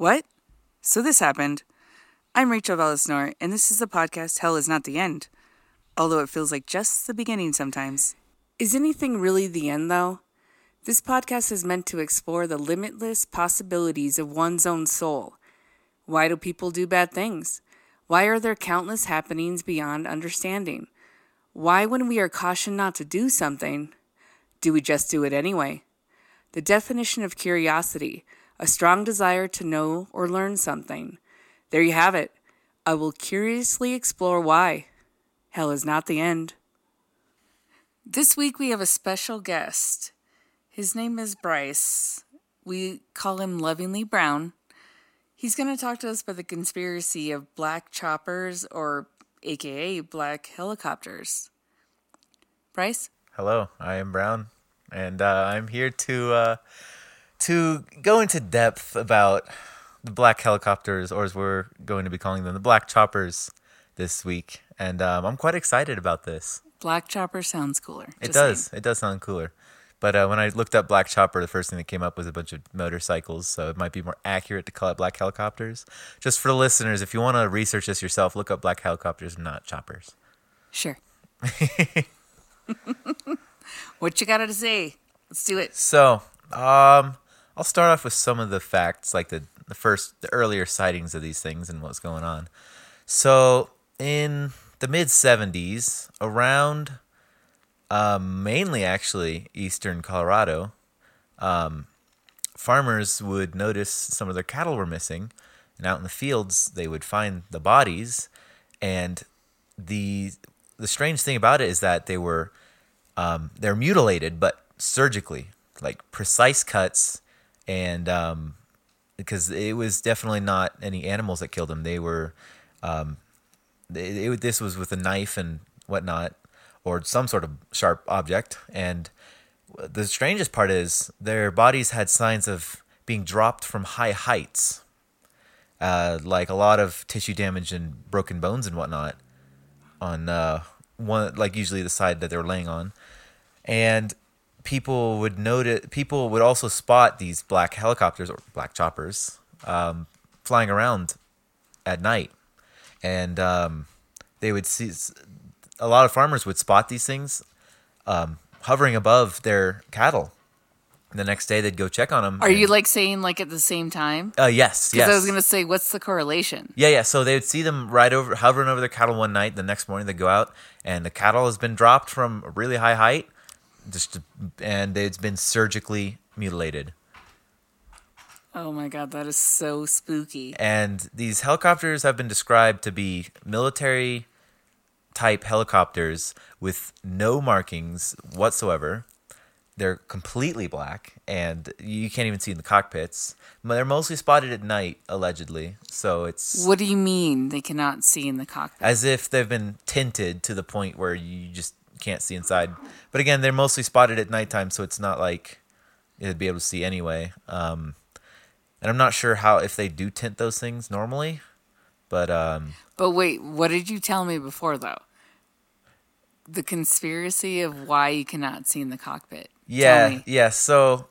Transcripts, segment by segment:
What? So this happened. I'm Rachel Vallisnor, and this is the podcast Hell is Not the End, although it feels like just the beginning sometimes. Is anything really the end, though? This podcast is meant to explore the limitless possibilities of one's own soul. Why do people do bad things? Why are there countless happenings beyond understanding? Why, when we are cautioned not to do something, do we just do it anyway? The definition of curiosity a strong desire to know or learn something. There you have it. I will curiously explore why. Hell is not the end. This week we have a special guest. His name is Bryce. We call him lovingly Brown. He's going to talk to us about the conspiracy of black choppers or aka black helicopters. Bryce? Hello, I am Brown, and uh, I'm here to uh, to go into depth about the black helicopters, or as we're going to be calling them, the black choppers, this week, and um, I'm quite excited about this. Black chopper sounds cooler. It does. saying. It does sound cooler. But uh, when I looked up black chopper, the first thing that came up was a bunch of motorcycles, so it might be more accurate to call it black helicopters. Just for the listeners, if you want to research this yourself, look up black helicopters, not choppers. Sure. what you got to say? Let's do it. So, um, I'll start off with some of the facts, like the the first, the earlier sightings of these things and what's going on. So, in the mid '70s, around um, mainly actually eastern Colorado, um, farmers would notice some of their cattle were missing, and out in the fields they would find the bodies, and the the strange thing about it is that they were um, they're mutilated, but surgically, like precise cuts, and um, because it was definitely not any animals that killed them. They were, um, it, this was with a knife and whatnot, or some sort of sharp object. And the strangest part is their bodies had signs of being dropped from high heights, uh, like a lot of tissue damage and broken bones and whatnot on uh, one, like usually the side that they were laying on, and people would notice. People would also spot these black helicopters or black choppers um, flying around at night, and um, they would see. A lot of farmers would spot these things um, hovering above their cattle. The next day, they'd go check on them. Are you like saying like at the same time? Uh, yes, Because yes. I was gonna say, what's the correlation? Yeah, yeah. So they would see them right over, hovering over their cattle one night. The next morning, they go out, and the cattle has been dropped from a really high height, just and it's been surgically mutilated. Oh my god, that is so spooky. And these helicopters have been described to be military type helicopters with no markings whatsoever. They're completely black, and you can't even see in the cockpits. But They're mostly spotted at night, allegedly. So it's What do you mean they cannot see in the cockpit? as if they've been tinted to the point where you just can't see inside. But again, they're mostly spotted at nighttime, so it's not like you'd be able to see anyway. Um, and I'm not sure how if they do tint those things normally, but um, But wait, what did you tell me before though? The conspiracy of why you cannot see in the cockpit. Yeah, yeah. So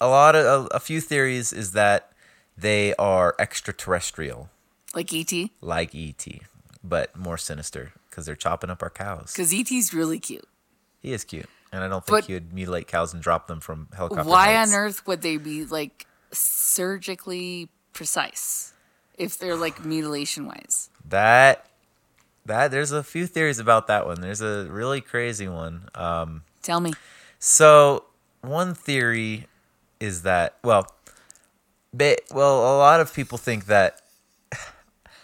a lot of a, a few theories is that they are extraterrestrial, Like ET? like ET, but more sinister because they're chopping up our cows. Because ET's really cute. He is cute, and I don't think But- he would mutilate cows and drop them from helicopter. Why heights. on earth would they be like surgically precise if they're like mutilation wise? That that there's a few theories about that one. There's a really crazy one. Um, Tell me. so one theory is that well, ba- well, a lot of people think that.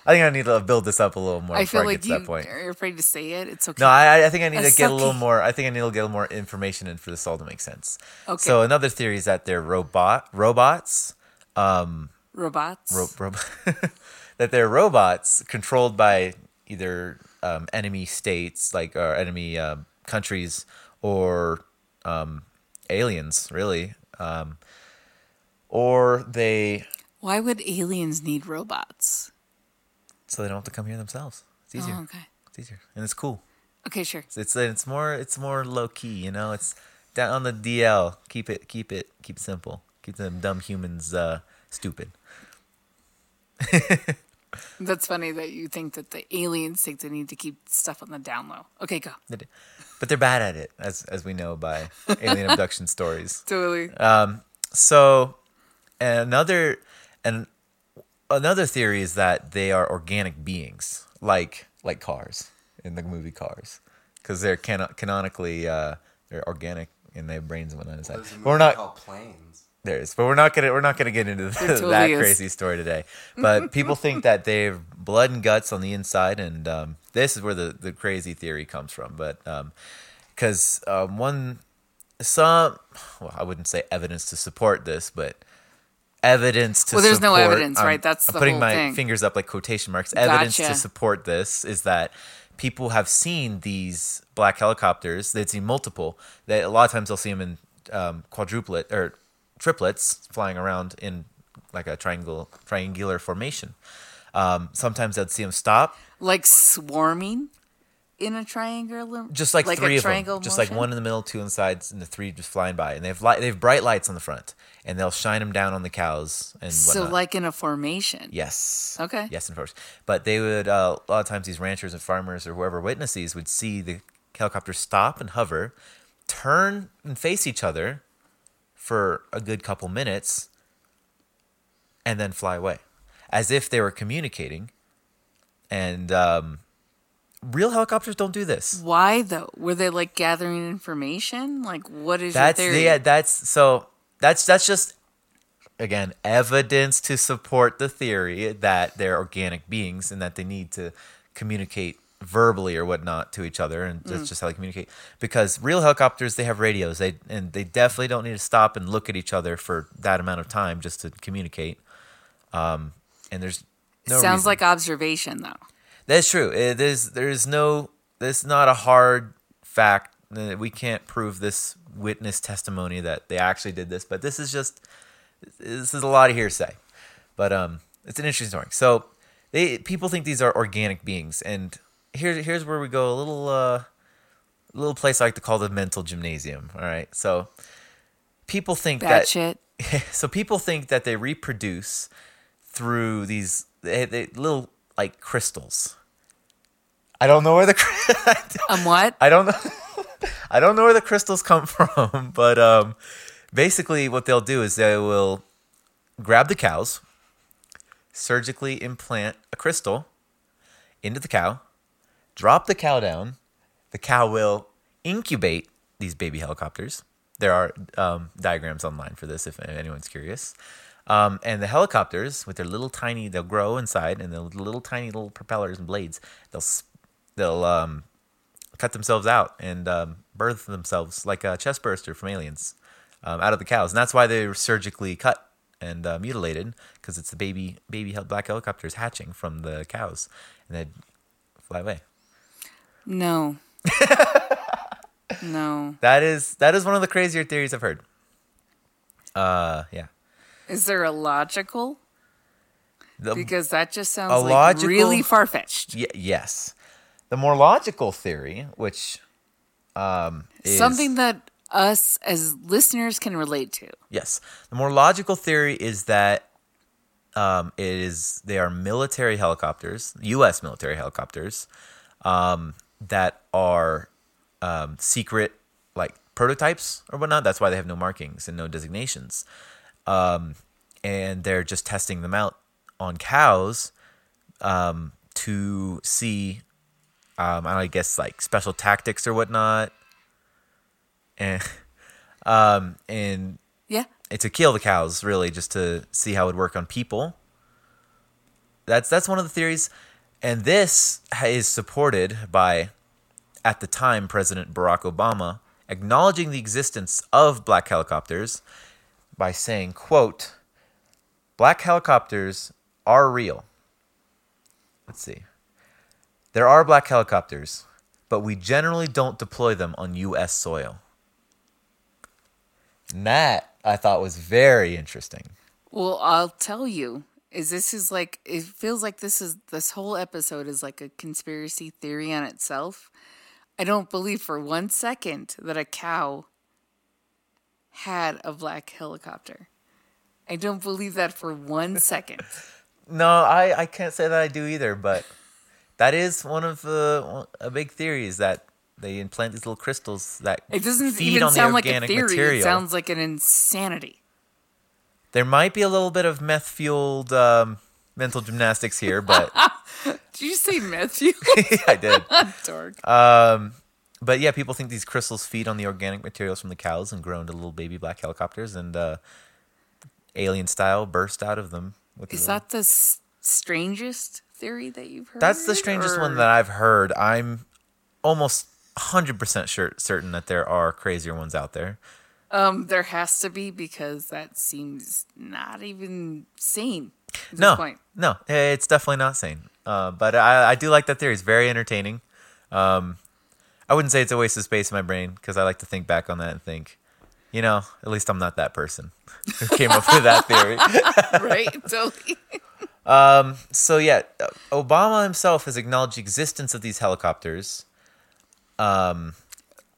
I think I need to build this up a little more I before feel I like get to you that point. are afraid to say it. It's okay. No, I, I think I need to It's get a little more. I think I need to get a little more information in for this all to make sense. Okay. So another theory is that they're robot robots. Robots. ro- ro- that they're robots controlled by either um, enemy states, like or enemy um countries, or um, aliens, really, um, or they Why would aliens need robots? So they don't have to come here themselves. It's easier. Oh, okay. It's easier, and it's cool. Okay, sure. It's it's, it's more it's more low key, you know. It's down on the DL. Keep it keep it keep it simple. Keep them dumb humans uh, Stupid. That's funny that you think that the aliens think they need to keep stuff on the down low. Okay, go. But they're bad at it, as as we know by alien abduction stories. Totally. Um, So, another and another theory is that they are organic beings, like like cars in the movie Cars, because they're cano- canonically uh, they're organic and they have brains and whatnot inside. There's a But we're not called Planes. there is, but we're not gonna we're not gonna get into There that totally is. crazy story today. But people think that they have blood and guts on the inside, and um, this is where the the crazy theory comes from. But because um, one some well, I wouldn't say evidence to support this, but evidence to Well, there's no evidence, right? That's I'm putting my thing. fingers up like quotation marks. Evidence to support this is that people have seen these black helicopters. They've seen multiple. That a lot of times they'll see them in um, quadruplet or triplets flying around in like a triangle triangular formation. Um, sometimes they'd see them stop, Like swarming in a triangular, just like, a three of them, just like one in the middle, two on the sides, and the three just flying by. And they have light, they have bright lights on the front, and they'll shine them down on the cows and So like in a formation. Yes. Okay. Yes, of course. But they would uh, a lot of times these ranchers and farmers or whoever witness these would see the helicopter stop and hover, turn and face each other for a good couple minutes, and then fly away, as if they were communicating. And um, real helicopters don't do this. Why though? Were they like gathering information? Like what is That's your theory? yeah. That's so. That's that's just again evidence to support the theory that they're organic beings and that they need to communicate verbally or whatnot to each other, and Mm. that's just how they communicate. Because real helicopters, they have radios. They and they definitely don't need to stop and look at each other for that amount of time just to communicate. Um, and there's no Sounds reason- like observation though. That's true. It is. There's no. There's not a hard fact. We can't prove this witness testimony that they actually did this, but this is just. This is a lot of hearsay, but um, it's an interesting story. So, they people think these are organic beings, and here's here's where we go a little uh, little place I like to call the mental gymnasium. All right, so people think Bad that shit. so people think that they reproduce through these they, they, little like crystals. I don't know where the Um, what? I don't know I don't know where the crystals come from, but um basically what they'll do is they will grab the cows, surgically implant a crystal into the cow, drop the cow down. The cow will incubate these baby helicopters. There are um, diagrams online for this if anyone's curious. Um, and the helicopters, with their little tiny, they'll grow inside, and the little tiny little propellers and blades, they'll they'll um, cut themselves out and um, birth themselves like a chest burster from Aliens um, out of the cows, and that's why they were surgically cut and uh, mutilated because it's the baby baby black helicopters hatching from the cows, and they fly away. No. no. That is that is one of the crazier theories I've heard. Uh, yeah. Is there a logical? The, Because that just sounds like logical- really far fetched. y- yes, the more logical theory, which um, is Something that us as listeners can relate to. Yes, the more logical theory is that um, it is they are military helicopters, U.S. military helicopters, um, that are um, secret like prototypes or whatnot. That's why they have no markings and no designations, um, and they're just testing them out on cows um, to see. Um, I guess like special tactics or whatnot, and um, and Yeah. to kill the cows really just to see how it would work on people that's that's one of the theories and this is supported by at the time president barack obama acknowledging the existence of black helicopters by saying quote black helicopters are real let's see there are black helicopters but we generally don't deploy them on us soil and that I thought was very interesting. Well, I'll tell you. Is this is like it feels like this is this whole episode is like a conspiracy theory on itself. I don't believe for one second that a cow had a black helicopter. I don't believe that for one second. No, I, I can't say that I do either, but that is one of the a big theory is that they implant these little crystals that It doesn't feed even on the sound like a theory. material. It sounds like an insanity. there might be a little bit of meth fueled um, mental gymnastics here, but Did you say Matthew? I did. Dork. Um, but yeah, people think these crystals feed on the organic materials from the cows and grow into little baby black helicopters and uh, alien style burst out of them. With Is the- that the s- strangest theory that you've heard? That's the strangest one that I've heard. I'm almost 100% sure, certain that there are crazier ones out there. Um, there has to be because that seems not even sane. No, point. no, it's definitely not sane. Uh, but I, I do like that theory. It's very entertaining. Um, I wouldn't say it's a waste of space in my brain because I like to think back on that and think, you know, at least I'm not that person who came up with that theory. right? Totally. So yeah, Obama himself has acknowledged the existence of these helicopters. Um,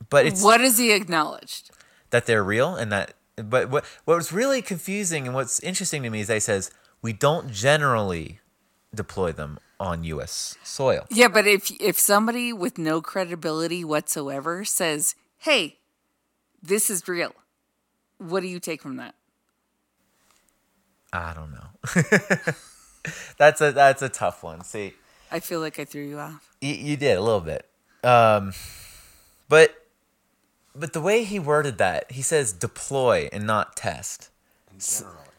but it's what has he acknowledged? that they're real and that. But what what was really confusing and what's interesting to me is that he says we don't generally deploy them on U.S. soil. Yeah, but if if somebody with no credibility whatsoever says, "Hey, this is real," what do you take from that? I don't know. that's a that's a tough one. See, I feel like I threw you off. you, you did a little bit, um, but but the way he worded that, he says deploy and not test.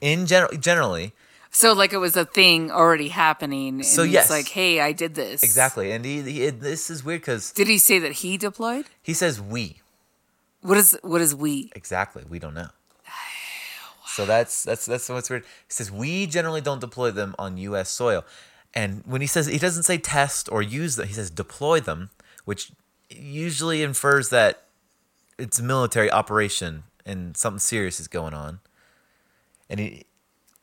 In general, generally, So like it was a thing already happening. And So, he's yes. like, "Hey, I did this." exactly. And he, he this is weird because Did he say that he deployed? he says we. What is what is we? Exactly. We don't know. So that's that's that's what's weird. He says we generally don't deploy them on U.S. soil, and when he says he doesn't say test or use them, he says deploy them, which usually infers that it's a military operation and something serious is going on. And he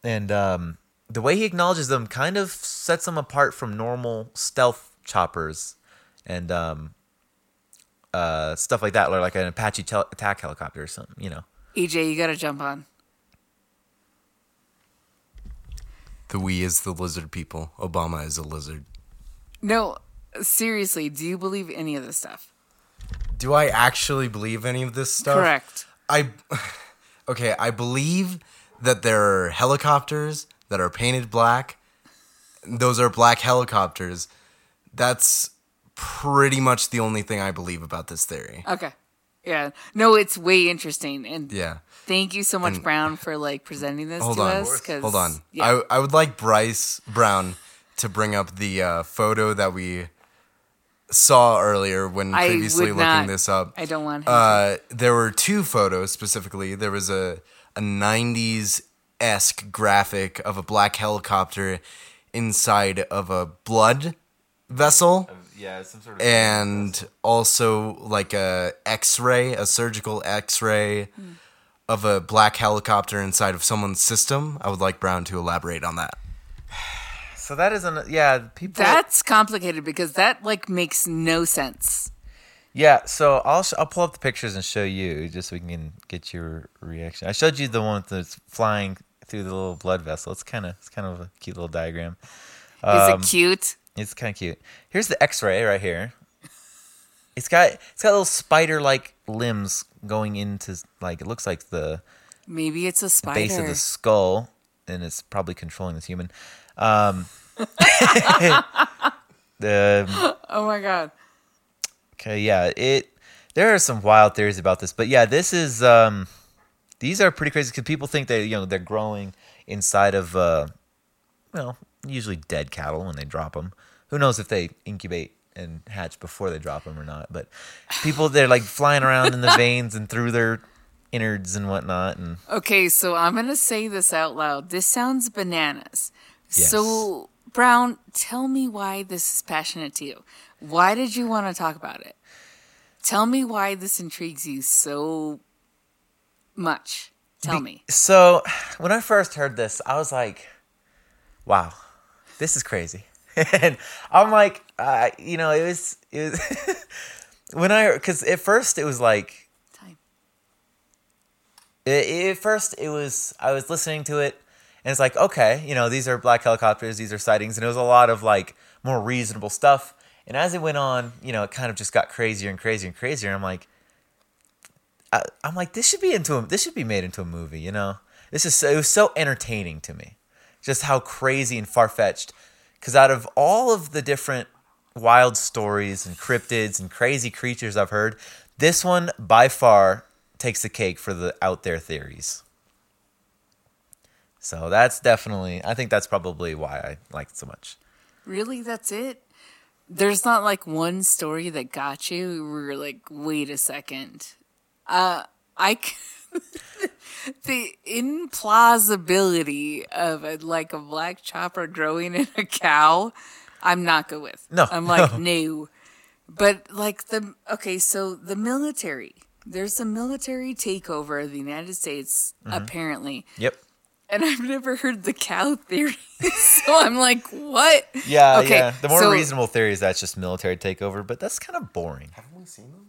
and um, the way he acknowledges them kind of sets them apart from normal stealth choppers and um, uh, stuff like that, or like an Apache tel- attack helicopter or something. You know. EJ, you got to jump on. The we is the lizard people. Obama is a lizard. No, seriously, do you believe any of this stuff? Do I actually believe any of this stuff? Correct. I okay, I believe that there are helicopters that are painted black. Those are black helicopters. That's pretty much the only thing I believe about this theory. Okay. Yeah. No, it's way interesting, and Yeah. thank you so much, Brown, for like presenting this Hold to on. us. 'cause- Hold on. Yeah. I I would like Bryce Brown to bring up the uh, photo that we saw earlier when I previously would looking not. this up. I don't want him to. Uh, there were two photos specifically. There was a a '90s esque graphic of a black helicopter inside of a blood vessel, Yeah, some sort of and also like a X-ray, a surgical X-ray of a black helicopter inside of someone's system. I would like Brown to elaborate on that. So that isn't. Yeah, people. That's complicated because that like makes no sense. Yeah, so I'll sh- I'll pull up the pictures and show you just so we can get your reaction. I showed you the one that's flying through the little blood vessel. It's kind of it's kind of a cute little diagram. Is Um, it cute? It's kind of cute. Here's the X-ray right here. It's got it's got little spider-like limbs going into like it looks like the Maybe it's a spider. base of the skull, and it's probably controlling this human. Um, the oh my god. Okay, yeah, it. There are some wild theories about this, but yeah, this is. Um, these are pretty crazy because people think they, you know, they're growing inside of, uh, well, usually dead cattle when they drop them. Who knows if they incubate and hatch before they drop them or not? But people, they're like flying around in the veins and through their innards and whatnot, and Okay, so I'm gonna say this out loud. This sounds bananas. Yes. So Brown, tell me why this is passionate to you. Why did you want to talk about it? Tell me why this intrigues you so much. Tell me. So when I first heard this, I was like, "Wow, this is crazy." and I'm like, uh, you know, it was it was when I because at first it was like Time. It, at first, it was I was listening to it, and it's like, okay, you know, these are black helicopters, these are sightings, and it was a lot of like more reasonable stuff. And as it went on, you know, it kind of just got crazier and crazier and crazier. And I'm like, I, I'm like, this should be into a, this should be made into a movie, you know. This is so, it was so entertaining to me, just how crazy and far fetched. Because out of all of the different wild stories and cryptids and crazy creatures I've heard, this one by far takes the cake for the out there theories. So that's definitely, I think that's probably why I like it so much. Really, that's it. There's not like one story that got you. We were like, wait a second. Uh, I. the implausibility of a, like a black chopper growing in a cow, I'm not good with. No, I'm like no. But like the okay, so the military. There's a military takeover of the United States, Mm-hmm. apparently, Yep. And I've never heard the cow theory. so I'm like, what? Yeah, Okay, yeah. The more so- reasonable theory is that's just military takeover, but that's kind of boring. Haven't we seen them?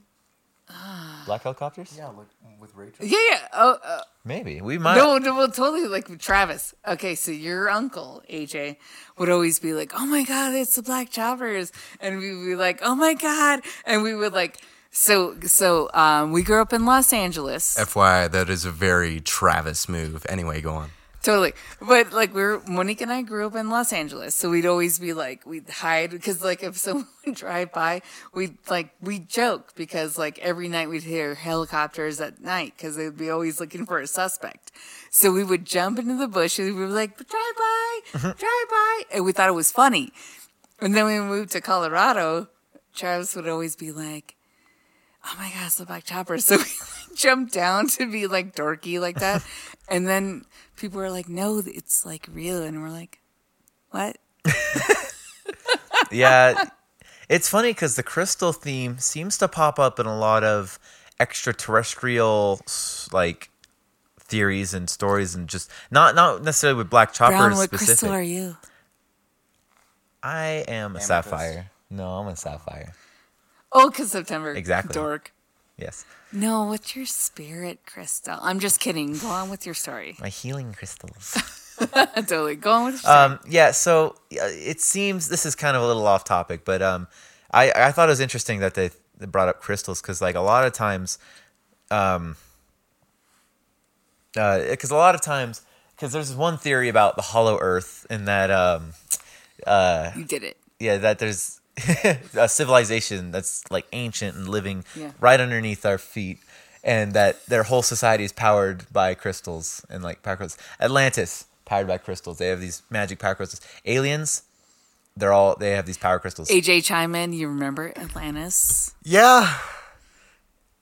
Black helicopters? Yeah, like with Rachel. Yeah, yeah. Oh, uh, Maybe we might. no, no, well, totally. Like Travis. Okay, so your uncle AJ would always be like, "Oh my god, it's the Black Choppers," and we would be like, "Oh my god," and we would like. So, so um, we grew up in Los Angeles. FYI, that is a very Travis move. Anyway, go on. Totally. But like we are Monique and I grew up in Los Angeles, so we'd always be like we'd hide because like if someone would drive by, we'd like we'd joke because like every night we'd hear helicopters at night because they'd be always looking for a suspect. So we would jump into the bushes. We were like drive by, mm-hmm. drive by, and we thought it was funny. And then when we moved to Colorado, Travis would always be like, "Oh my God, it's the black chopper!" So we like, jumped down to be like dorky like that, and then people were like, "No, it's like real," and we're like, "What?" yeah, it's funny because the crystal theme seems to pop up in a lot of extraterrestrial like theories and stories, and just not not necessarily with black choppers Brown, what specific. crystal are you? I am a Amethyst. sapphire. No, I'm a sapphire. Oh, because September. Exactly. Dork. Yes, No, what's your spirit crystal? I'm just kidding. Go on with your story. my healing crystals. totally. Go on with your story. Um, yeah, so uh, it seems this is kind of a little off topic, but um, I I thought it was interesting that they, they brought up crystals because like a lot of times, um, because a lot of times because there's one theory about the hollow Earth and that um, uh, you did it. yeah, that there's a civilization that's like ancient and living Yeah. right underneath our feet, and that their whole society is powered by crystals and like power crystals. Atlantis powered by crystals. They have these magic power crystals. Aliens, they're all they have these power crystals. AJ chime in. You remember Atlantis, Yeah,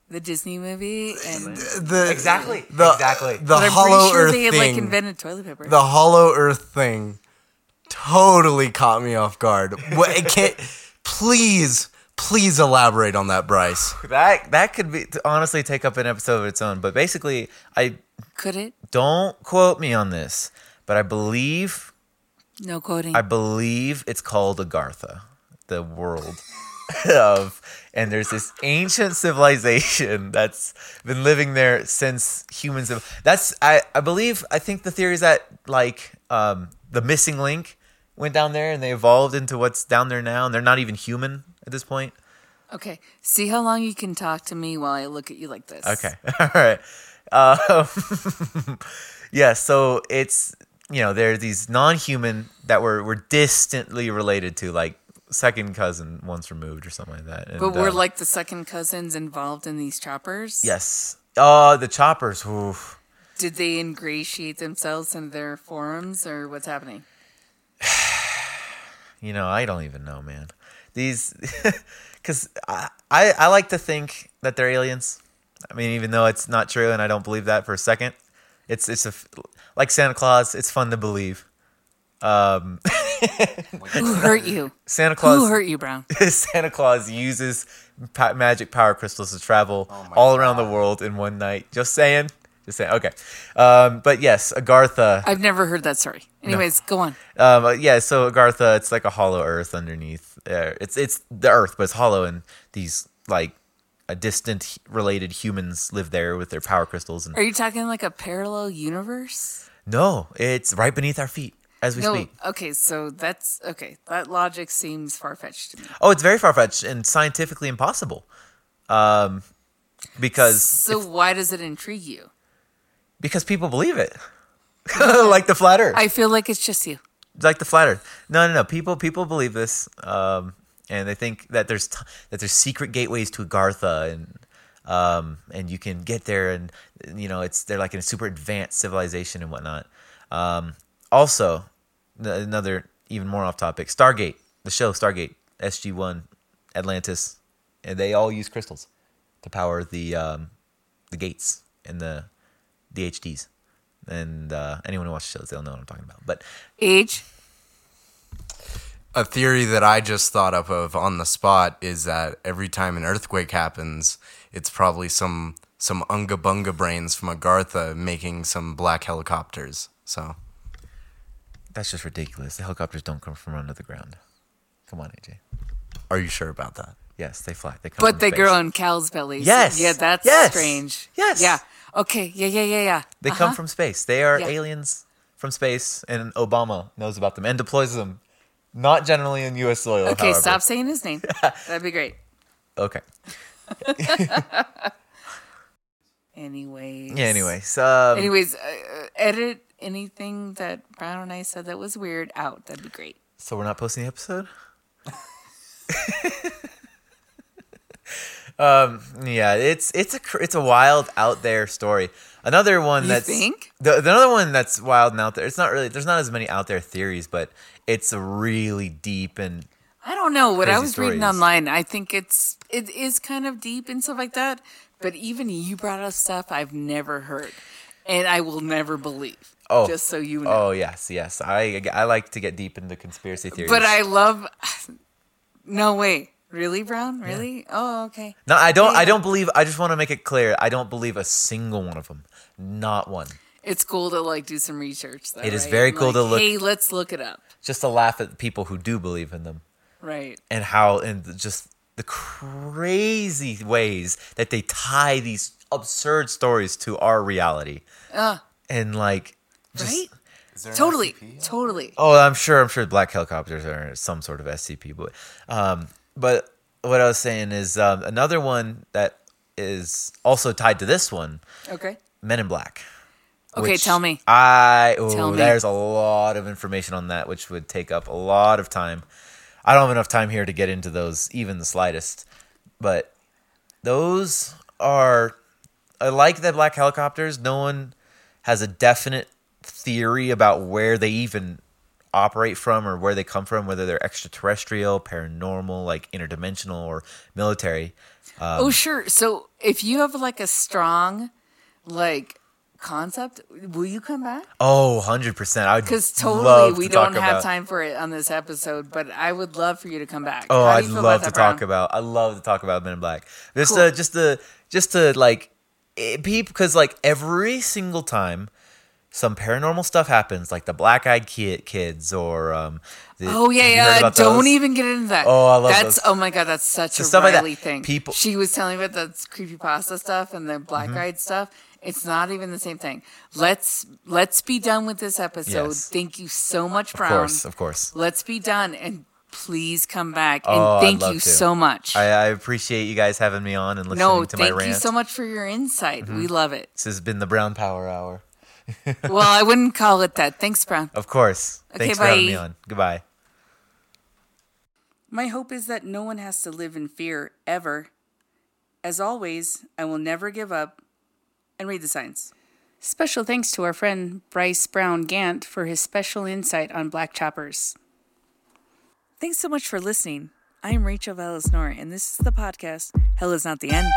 the Disney movie, and the Exactly. the, Exactly. The but I'm Hollow pretty sure Earth they had thing. like invented toilet paper. the Hollow Earth thing totally caught me off guard. What, it can't. Please, please elaborate on that, Bryce. That that could be honestly take up an episode of its own. But basically, I Could it? don't quote me on this, but I believe No quoting. I believe it's called Agartha, the world of, and there's this ancient civilization that's been living there since humans have. That's I I believe I think the theory is that like um the missing link went down there and they evolved into what's down there now, and they're not even human at this point. okay. See how long you can talk to me while I look at you like this. Okay. All right. Um, yeah. So it's you know there are these non-human that were were distantly related to like second cousin once removed or something like that. And, But we're uh, like the second cousins involved in these choppers. yes. Oh, the choppers. Oof. Did they ingratiate themselves in their forums, or what's happening? You know, I don't even know, man. These, because I, I I like to think that they're aliens. I mean, even though it's not true, and I don't believe that for a second. It's it's a like Santa Claus. It's fun to believe. Um, Who hurt you? Santa Claus. Who hurt you, Brown? Santa Claus uses pa- magic power crystals to travel Oh my all around the world in one night. Just saying. Just saying. Okay. Um, but yes, Agartha. I've never heard that story. Anyways, go on. Um, uh, yeah, so Agartha, it's like a hollow earth underneath. Uh, it's it's the earth, but it's hollow, and these like a distant related humans live there with their power crystals. And Are you talking like a parallel universe? no, it's right beneath our feet as we no. speak. Okay, so that's okay. That logic seems far fetched to me. Oh, it's very far fetched and scientifically impossible. Um, because So why does it intrigue you? because people believe it, like the flat Earth. I feel like it's just you. like the flat Earth. No, no, no. People, people believe this, um, and they think that there's t- that there's secret gateways to Agartha, and um, and you can get there, and you know, it's they're like in a super advanced civilization and whatnot. Um, also, n- another even more off topic, Stargate, the show Stargate, SG One, Atlantis, and they all use crystals to power the um, the gates and the DHDs. And uh, anyone who watches shows, they'll know what I'm talking about. But Age. A theory that I just thought up of on the spot is that every time an earthquake happens, it's probably some some unga bunga brains from Agartha making some black helicopters. So That's just ridiculous. The helicopters don't come from under the ground. Come on, AJ. are you sure about that? Yes, they fly. They come But from they space. grow on cows' bellies. Yes. Yeah, that's Yes. strange. Yes. Yeah. Okay. Yeah, yeah, yeah, yeah. They Uh-huh. come from space. They are Yeah. aliens from space, and Obama knows about them and deploys them. Not generally in U.S. soil. Okay, however. stop saying his name. That'd be great. Okay. Anyways. Yeah. Anyways. Um, Anyways, uh, uh, edit anything that Brown and I said that was weird out. That'd be great. So we're not posting the episode. um. Yeah. It's it's a it's a wild out there story. Another one You that's think? the, the another one that's wild and out there. It's not really. There's not as many out there theories, but it's a really deep and I don't know what I was reading online. I think it's it is kind of deep and stuff like that. But even you brought up stuff I've never heard, and I will never believe. Oh. just so you know. Oh yes, yes. I I like to get deep into conspiracy theories. but I love. No way, really, Brown? Really? Oh, okay. no, I don't. I don't believe. I just want to make it clear. I don't believe a single one of them. Not one. It's cool to like do some research. Though, It is right? very cool Like, to look- Hey, let's look it up. Just to laugh at people who do believe in them Right. and how and just the crazy ways that they tie these absurd stories to our reality. Uh, And like, just, right. Totally. Totally. Oh, I'm sure. I'm sure black helicopters are some sort of SCP. But, um, but what I was saying is um, another one that is also tied to this one, Okay. Men in Black. Okay, tell me. I oh, Tell me. there's a lot of information on that, which would take up a lot of time. I don't have enough time here to get into those, even the slightest. But those are, I like the black helicopters. No one has a definite theory about where they even operate from or where they come from, whether they're extraterrestrial, paranormal, like interdimensional, or military. Um, oh, sure. So if you have like a strong, like, concept, will you come back? Oh, 100%. I would Because totally we to don't have about- time for it on this episode, but I would love for you to come back. Oh, I'd love to talk Brown? about. I love to talk about Men in Black. Just Cool. to, just to, just to like, people, because like every single time some paranormal stuff happens, like the Black Eyed Kid Kids or um. The, Oh yeah, have you heard yeah. Don't those? even get into that. Oh, I love that's. those. Oh my god, that's such a stuff like. Riley thing. People- She was telling me about the creepypasta stuff and the Mm-hmm. black eyed stuff. It's not even the same thing. Let's let's be done with this episode. Yes. Thank you so much, Of Brown. course, of course. Let's be done and please come back Oh, and I'd thank you to. so much. I, I appreciate you guys having me on and listening no, to my thank rant. Mm-hmm. you so much for your insight. We love it. This has been the Brown Power Hour. well, I wouldn't call it that. Thanks, Brown. Of course. Okay, Thanks for having me bye. on. Goodbye. My hope is that no one has to live in fear ever. As always, I will never give up and read the signs. Special thanks to our friend Bryce Brown Gant for his special insight on black choppers. Thanks so much for listening. I'm Rachel Valesnor, and this is the podcast Hell is Not the End.